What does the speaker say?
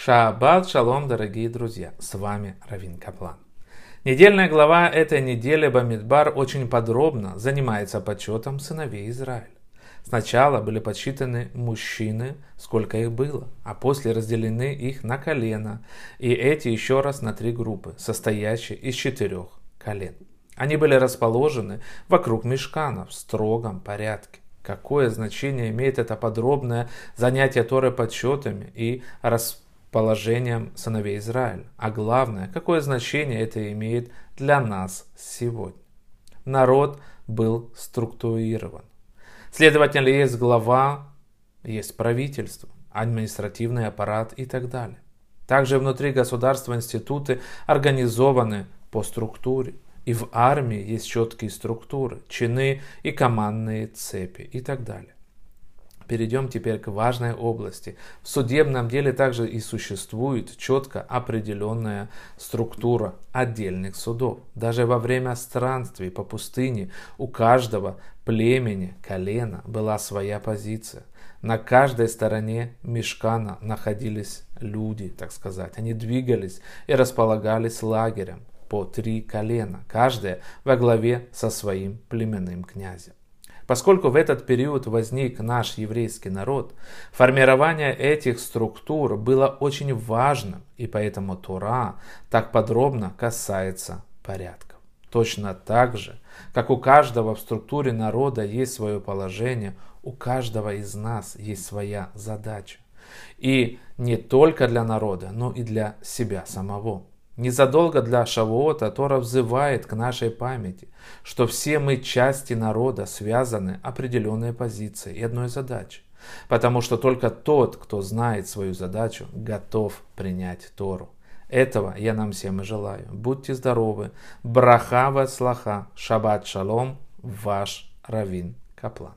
Шаббат шалом, дорогие друзья! С вами Равин Каплан. Недельная глава этой недели Бамидбар очень подробно занимается почетом сыновей Израиля. Сначала были подсчитаны мужчины, сколько их было, а после разделены их на колено, и эти еще раз на три группы, состоящие из четырех колен. Они были расположены вокруг мешкана в строгом порядке. Какое значение имеет это подробное занятие Торы подсчетами и расположением положением сыновей Израиля. А главное, какое значение это имеет для нас сегодня. Народ был структурирован. Следовательно, есть глава, есть правительство, административный аппарат и так далее. Также внутри государства институты организованы по структуре. И в армии есть четкие структуры, чины и командные цепи и так далее. Перейдем теперь к важной области. В судебном деле также и существует четко определенная структура отдельных судов. Даже во время странствий по пустыне у каждого племени, колена была своя позиция. На каждой стороне мешкана находились люди, так сказать. Они двигались и располагались лагерем по три колена, каждое во главе со своим племенным князем. Поскольку в этот период возник наш еврейский народ, формирование этих структур было очень важным, и поэтому Тура так подробно касается порядков. Точно так же, как у каждого в структуре народа есть свое положение, у каждого из нас есть своя задача. И не только для народа, но и для себя самого. Незадолго для Шавуота Тора взывает к нашей памяти, что все мы части народа связаны определенной позицией и одной задачей. Потому что только тот, кто знает свою задачу, готов принять Тору. Этого я нам всем и желаю. Будьте здоровы. Браха слаха. Шаббат шалом. Ваш Равин Каплан.